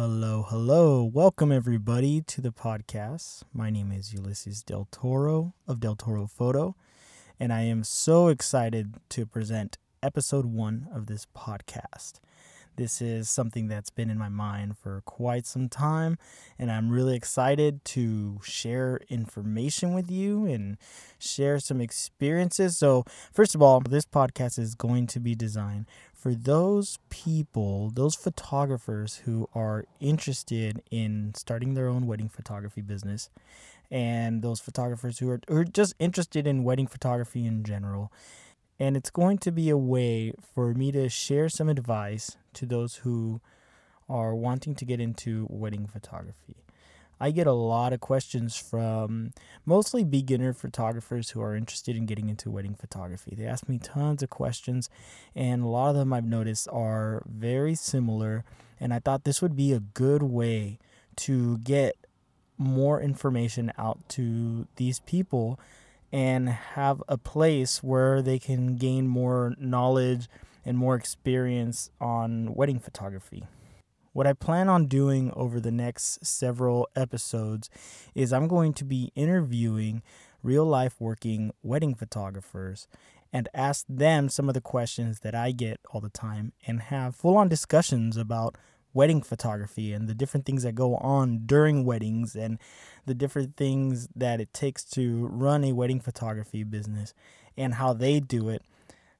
Hello, hello. Welcome, everybody, to the podcast. My name is Ulysses Del Toro of Del Toro Photo, and I am so excited to present episode one of this podcast. This is something that's been in my mind for quite some time, and I'm really excited to share information with you and share some experiences. So, first of all, this podcast is going to be designed for those people, those photographers who are interested in starting their own wedding photography business, and those photographers who are, who are just interested in wedding photography in general and it's going to be a way for me to share some advice to those who are wanting to get into wedding photography. I get a lot of questions from mostly beginner photographers who are interested in getting into wedding photography. They ask me tons of questions, and a lot of them I've noticed are very similar. And I thought this would be a good way to get more information out to these people and have a place where they can gain more knowledge and more experience on wedding photography. What I plan on doing over the next several episodes is I'm going to be interviewing real life working wedding photographers and ask them some of the questions that I get all the time and have full on discussions about wedding photography and the different things that go on during weddings and the different things that it takes to run a wedding photography business and how they do it,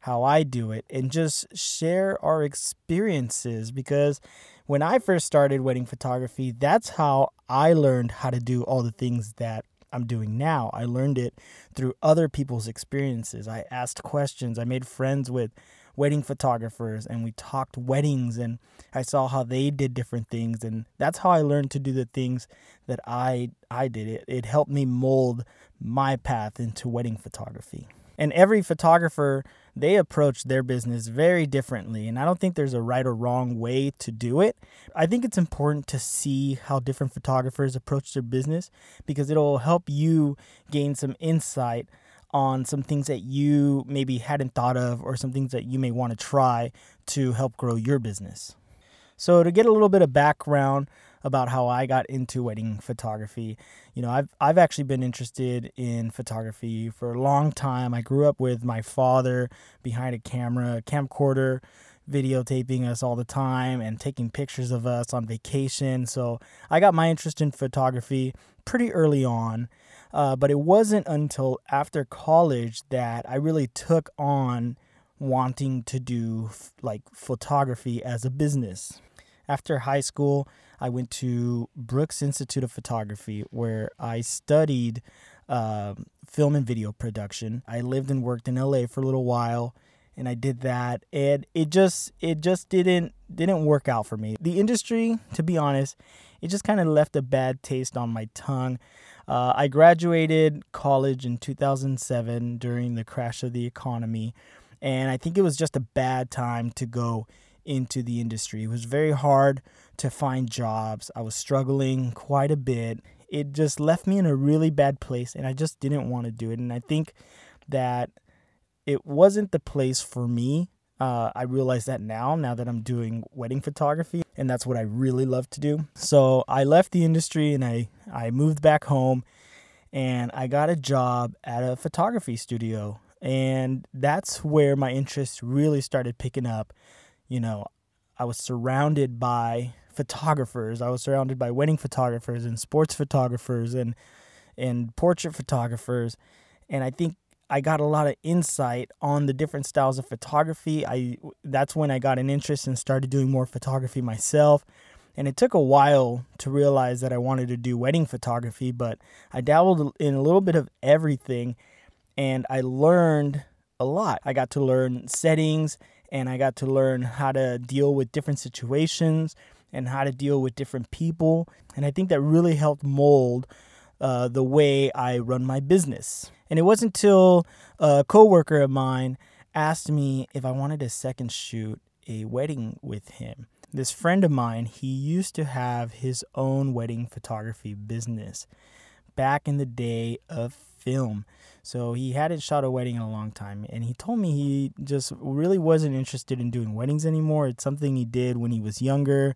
how I do it, and just share our experiences because when I first started wedding photography, that's how I learned how to do all the things that I'm doing now. I learned it through other people's experiences. I asked questions, I made friends with wedding photographers and we talked weddings and I saw how they did different things and that's how I learned to do the things that I I did it it helped me mold my path into wedding photography and every photographer they approach their business very differently and I don't think there's a right or wrong way to do it I think it's important to see how different photographers approach their business because it'll help you gain some insight on some things that you maybe hadn't thought of or some things that you may want to try to help grow your business. So to get a little bit of background about how I got into wedding photography, you know, I've I've actually been interested in photography for a long time. I grew up with my father behind a camera, camcorder, videotaping us all the time and taking pictures of us on vacation. So I got my interest in photography pretty early on. Uh, but it wasn't until after college that I really took on wanting to do f- like photography as a business. After high school, I went to Brooks Institute of Photography where I studied uh, film and video production. I lived and worked in LA for a little while and I did that and it just it just didn't didn't work out for me. The industry, to be honest, it just kind of left a bad taste on my tongue. Uh, I graduated college in 2007 during the crash of the economy, and I think it was just a bad time to go into the industry. It was very hard to find jobs. I was struggling quite a bit. It just left me in a really bad place, and I just didn't want to do it. And I think that it wasn't the place for me. Uh, I realize that now, now that I'm doing wedding photography and that's what I really love to do. So I left the industry and I, I moved back home and I got a job at a photography studio. And that's where my interest really started picking up. You know, I was surrounded by photographers. I was surrounded by wedding photographers and sports photographers and and portrait photographers. And I think I got a lot of insight on the different styles of photography. I that's when I got an interest and started doing more photography myself. And it took a while to realize that I wanted to do wedding photography, but I dabbled in a little bit of everything and I learned a lot. I got to learn settings and I got to learn how to deal with different situations and how to deal with different people. And I think that really helped mold uh, the way I run my business. And it wasn't until a coworker of mine asked me if I wanted to second shoot a wedding with him. This friend of mine, he used to have his own wedding photography business back in the day of film. So he hadn't shot a wedding in a long time. And he told me he just really wasn't interested in doing weddings anymore. It's something he did when he was younger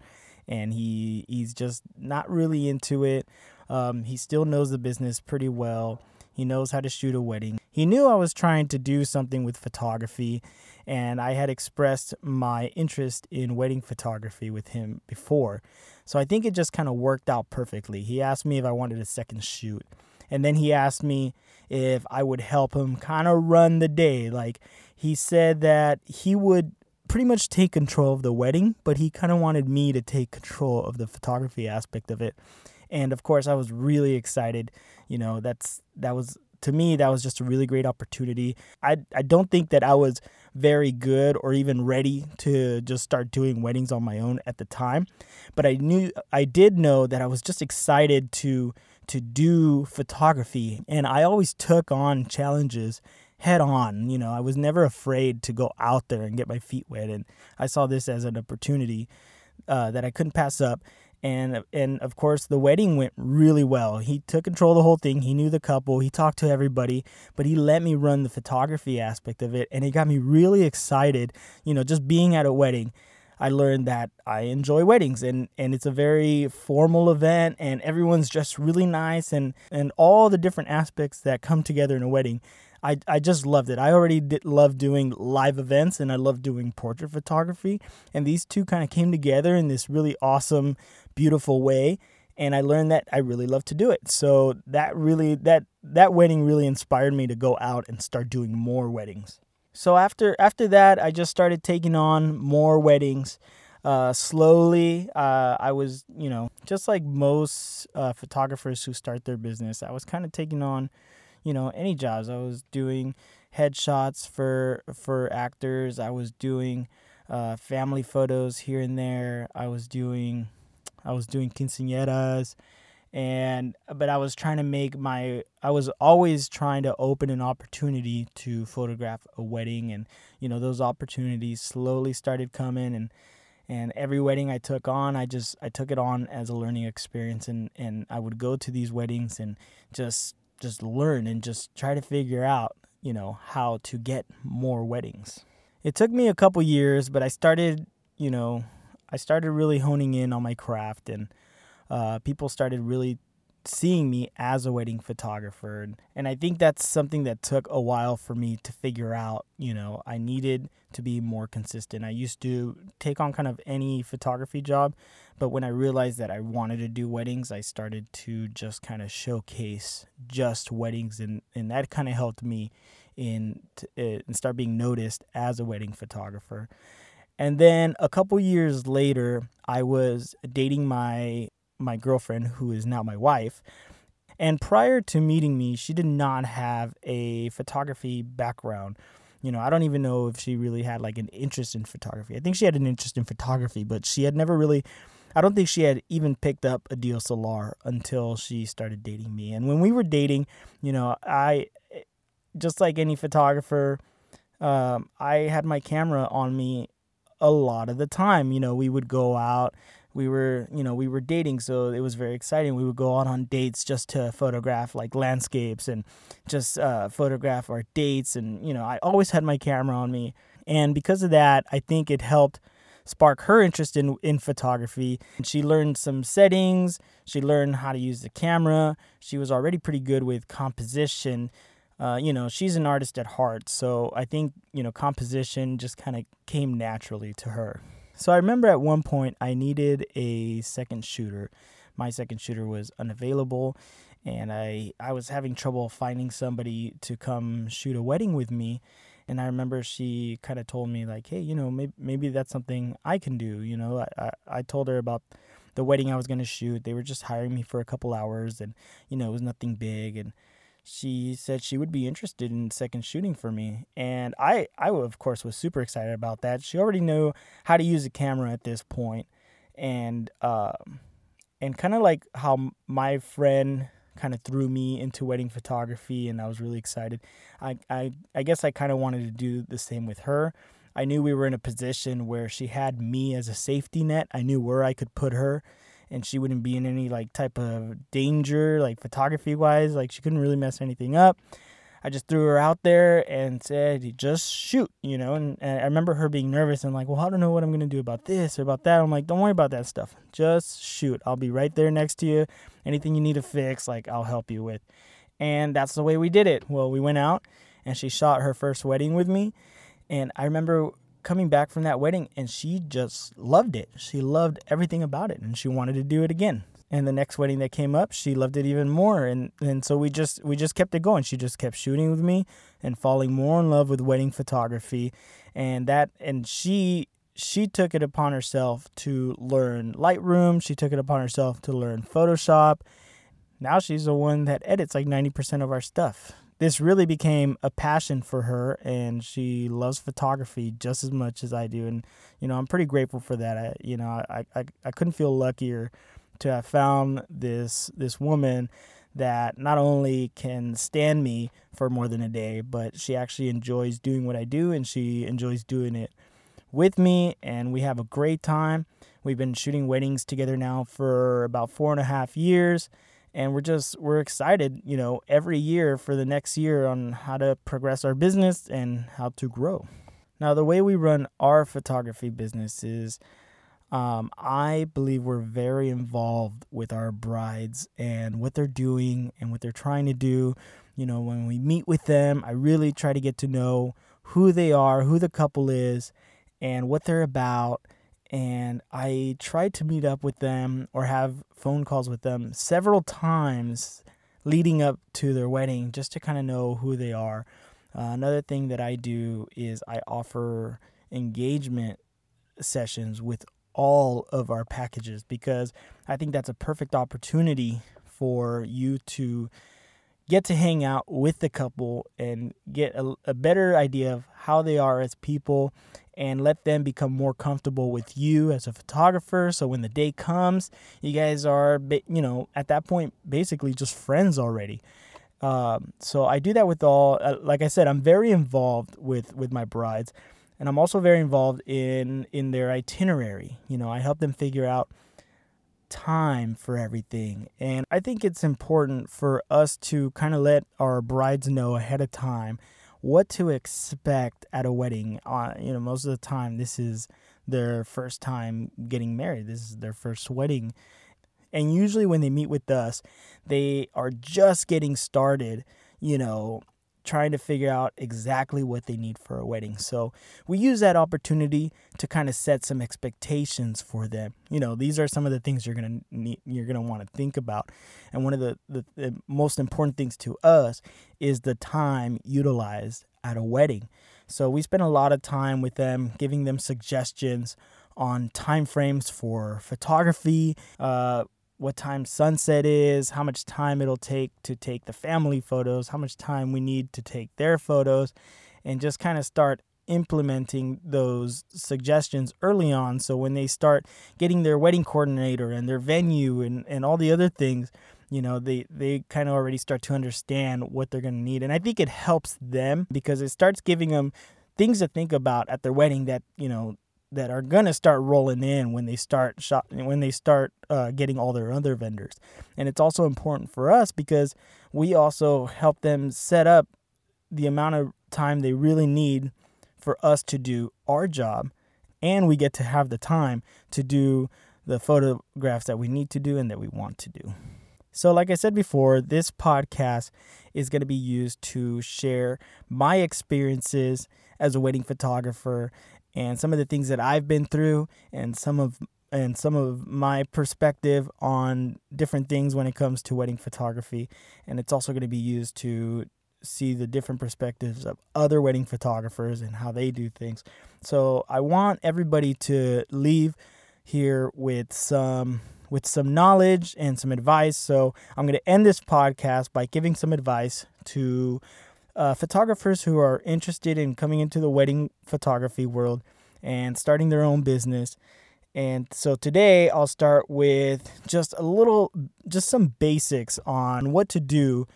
and he he's just not really into it. Um, he still knows the business pretty well. He knows how to shoot a wedding. He knew I was trying to do something with photography, and I had expressed my interest in wedding photography with him before. So I think it just kind of worked out perfectly. He asked me if I wanted a second shoot, and then he asked me if I would help him kind of run the day. Like he said that he would pretty much take control of the wedding, but he kind of wanted me to take control of the photography aspect of it. And of course, I was really excited. You know, that's that was to me that was just a really great opportunity. I I don't think that I was very good or even ready to just start doing weddings on my own at the time, but I knew I did know that I was just excited to to do photography and I always took on challenges head on. You know, I was never afraid to go out there and get my feet wet, and I saw this as an opportunity uh, that I couldn't pass up. And and of course, the wedding went really well. He took control of the whole thing. He knew the couple. He talked to everybody, but he let me run the photography aspect of it, and it got me really excited. You know, just being at a wedding. I learned that I enjoy weddings and, and it's a very formal event and everyone's just really nice and, and all the different aspects that come together in a wedding I, I just loved it. I already did love doing live events and I love doing portrait photography. And these two kind of came together in this really awesome, beautiful way. And I learned that I really love to do it. So that really that that wedding really inspired me to go out and start doing more weddings. So after after that, I just started taking on more weddings. Uh, slowly, uh, I was, you know, just like most uh, photographers who start their business, I was kind of taking on you know any jobs. I was doing headshots for for actors. I was doing uh, family photos here and there. I was doing I was doing quinceañeras and but I was trying to make my I was always trying to open an opportunity to photograph a wedding and you know those opportunities slowly started coming and and every wedding I took on I just I took it on as a learning experience and and I would go to these weddings and just just learn and just try to figure out, you know, how to get more weddings. It took me a couple years, but I started, you know, I started really honing in on my craft and uh, people started really seeing me as a wedding photographer. And I think that's something that took a while for me to figure out. You know, I needed to be more consistent. I used to take on kind of any photography job, but when I realized that I wanted to do weddings, I started to just kind of showcase just weddings. And, and that kind of helped me in, uh, and start being noticed as a wedding photographer. And then a couple years later, I was dating my my girlfriend, who is now my wife. And prior to meeting me, she did not have a photography background. You know, I don't even know if she really had like an interest in photography. I think she had an interest in photography, but she had never really, I don't think she had even picked up a DSLR until she started dating me. And when we were dating, you know, I, just like any photographer, um, I had my camera on me a lot of the time. You know, we would go out we were you know we were dating so it was very exciting. We would go out on dates just to photograph like landscapes and just uh, photograph our dates and you know i always had my camera on me. And because of that i think it helped spark her interest in, in photography. And she learned some settings. She learned how to use the camera. She was already pretty good with composition. Uh, you know she's an artist at heart so i think you know composition just kind of came naturally to her so I remember at one point I needed a second shooter. My second shooter was unavailable and I I was having trouble finding somebody to come shoot a wedding with me. And I remember she kind of told me like, "Hey, you know, maybe maybe that's something I can do." You know, I I, I told her about the wedding I was going to shoot. They were just hiring me for a couple hours and you know, it was nothing big and she said she would be interested in second shooting for me. And i i of course was super excited about that. She already knew how to use a camera at this point. And uh, and kind of like how my friend kind of threw me into wedding photography and i was really excited. I i, I guess i kind of wanted to do the same with her. I knew we were in a position where she had me as a safety net. I knew where i could put her and she wouldn't be in any like type of danger like photography wise like she couldn't really mess anything up I just threw her out there and said, just shoot, you know. And, and, I remember her being nervous and like, well, I don't know what I'm going to do about this or about that. I'm like, don't worry about that stuff. Just shoot. I'll be right there next to you. Anything you need to fix, like, I'll help you with. And that's the way we did it. Well, we went out and she shot her first wedding with me. And I remember coming back from that wedding and she just loved it. She loved everything about it and she wanted to do it again. And the next wedding that came up she loved it even more and and so we just we just kept it going. She just kept shooting with me and falling more in love with wedding photography and that and she she took it upon herself to learn Lightroom. She took it upon herself to learn Photoshop. Now she's the one that edits like 90% of our stuff this really became a passion for her and she loves photography just as much as I do and you know I'm pretty grateful for that I, you know I, I, I couldn't feel luckier to have found this this woman that not only can stand me for more than a day, but she actually enjoys doing what I do and she enjoys doing it with me. And we have a great time. We've been shooting weddings together now for about four and a half years. And we're just, we're excited, you know, every year for the next year on how to progress our business and how to grow. Now, the way we run our photography business is um, I believe we're very involved with our brides and what they're doing and what they're trying to do. You know, when we meet with them, I really try to get to know who they are, who the couple is, and what they're about. And I try to meet up with them or have phone calls with them several times leading up to their wedding just to kind of know who they are. Uh, another thing that I do is I offer engagement sessions with all of our packages because I think that's a perfect opportunity for you to get to hang out with the couple and get a, a, better idea of how they are as people and let them become more comfortable with you as a photographer so when the day comes you guys are you know at that point basically just friends already um, so i do that with all uh, like i said i'm very involved with with my brides and I'm also very involved in in their itinerary. You know, I help them figure out time for everything. And I think it's important for us to kind of let our brides know ahead of time what to expect at a wedding. Uh, you know, most of the time this is their first time getting married. This is their first wedding. And usually when they meet with us, they are just getting started, you know, trying to figure out exactly what they need for a wedding. So we use that opportunity to kind of set some expectations for them. You know, these are some of the things you're gonna need, you're gonna want to think about. And one of the, the, the most important things to us is the time utilized at a wedding. So we spend a lot of time with them, giving them suggestions on time frames for photography. Uh, what time sunset is, how much time it'll take to take the family photos, how much time we need to take their photos, and just kind of start implementing those suggestions early on. So when they start getting their wedding coordinator and their venue and, and all the other things, you know, they, they kind of already start to understand what they're going to need. And I think it helps them because it starts giving them things to think about at their wedding that, you know, that are gonna start rolling in when they start shop when they start uh, getting all their other vendors, and it's also important for us because we also help them set up the amount of time they really need for us to do our job, and we get to have the time to do the photographs that we need to do and that we want to do. So, like I said before, this podcast is going to be used to share my experiences as a wedding photographer and some of the things that I've been through and some of and some of my perspective on different things when it comes to wedding photography and it's also going to be used to see the different perspectives of other wedding photographers and how they do things. So I want everybody to leave here with some with some knowledge and some advice. So I'm going to end this podcast by giving some advice to uh, photographers who are interested in coming into the wedding photography world and starting their own business. And so today I'll start with just a little, just some basics on what to do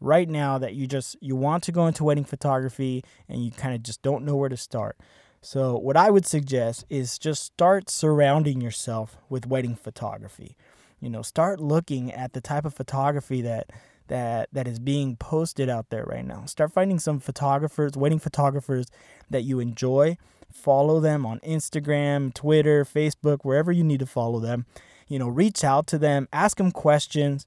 right now that you just you want to go into wedding photography and you kind of just don't know where to start. So what I would suggest is just start surrounding yourself with wedding photography. You know, start looking at the type of photography that that that is being posted out there right now. Start finding some photographers, wedding photographers that you enjoy. Follow them on Instagram, Twitter, Facebook, wherever you need to follow them. You know, reach out to them, ask them questions.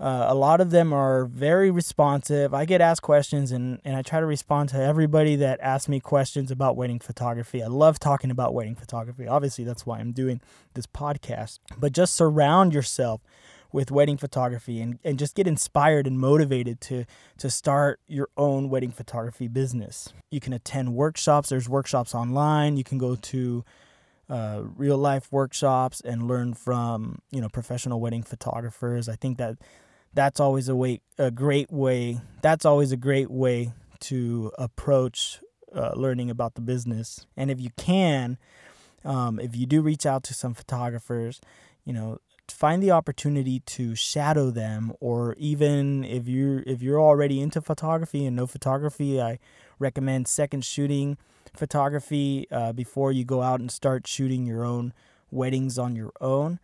Uh, a lot of them are very responsive. I get asked questions and, and I try to respond to everybody that asks me questions about wedding photography. I love talking about wedding photography. Obviously, that's why I'm doing this podcast. But just surround yourself with wedding photography and, and just get inspired and motivated to to start your own wedding photography business. You can attend workshops. There's workshops online. You can go to uh, real life workshops and learn from you know professional wedding photographers. I think that that's always a way a great way. That's always a great way to approach uh, learning about the business. And if you can, um, if you do reach out to some photographers, you know, find the opportunity to shadow them or even if you're if you're already into photography and know photography i recommend second shooting photography uh, before you go out and start shooting your own weddings on your own.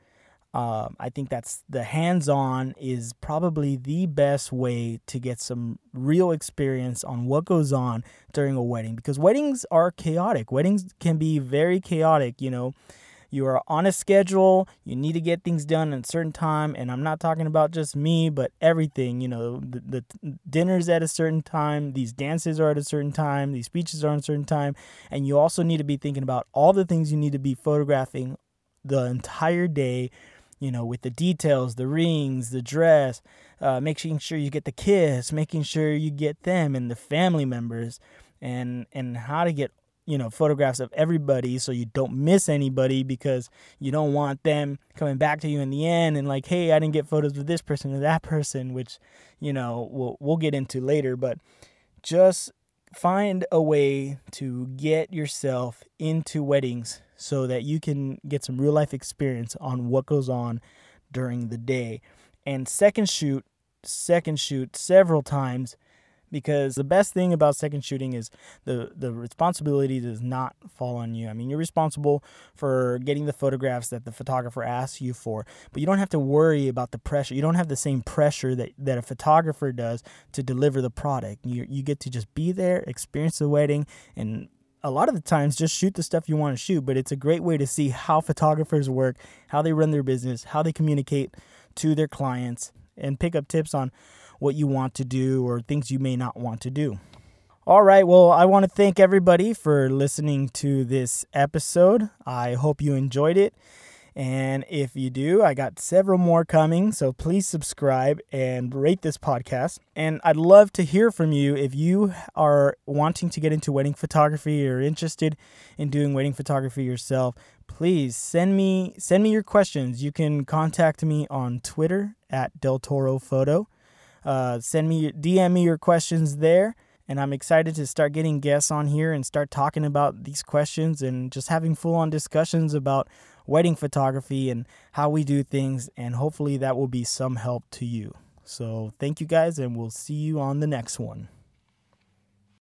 Um, i think that's the hands-on is probably the best way to get some real experience on what goes on during a wedding because weddings are chaotic. Weddings can be very chaotic you know you are on a schedule. You need to get things done at a certain time. And i'm not talking about just me but everything you know the, the dinners at a certain time these dances are at a certain time these speeches are at a certain time. And you also need to be thinking about all the things you need to be photographing the entire day you know with the details the rings the dress uh, making sure you get the kiss making sure you get them and the family members and and how to get you know photographs of everybody so you don't miss anybody because you don't want them coming back to you in the end and like hey i didn't get photos with this person or that person which you know we'll, we'll get into later. But just find a way to get yourself into weddings so that you can get some real life experience on what goes on during the day. And second shoot second shoot several times because the best thing about second shooting is the the responsibility does not fall on you. I mean, you're responsible for getting the photographs that the photographer asks you for, but you don't have to worry about the pressure. You don't have the same pressure that, that a photographer does to deliver the product. You you get to just be there, experience the wedding, and a lot of the times just shoot the stuff you want to shoot, but it's a great way to see how photographers work, how they run their business, how they communicate to their clients, and pick up tips on what you want to do or things you may not want to do. All right, well, I want to thank everybody for listening to this episode. I hope you enjoyed it. And if you do, I got several more coming. So please subscribe and rate this podcast. And I'd love to hear from you if you are wanting to get into wedding photography or interested in doing wedding photography yourself. Please send me send me your questions. You can contact me on Twitter at Del Toro Photo. Uh, send me, DM me your questions there. And I'm excited to start getting guests on here and start talking about these questions and just having full on discussions about wedding photography and how we do things. And hopefully that will be some help to you. So thank you guys, and we'll see you on the next one.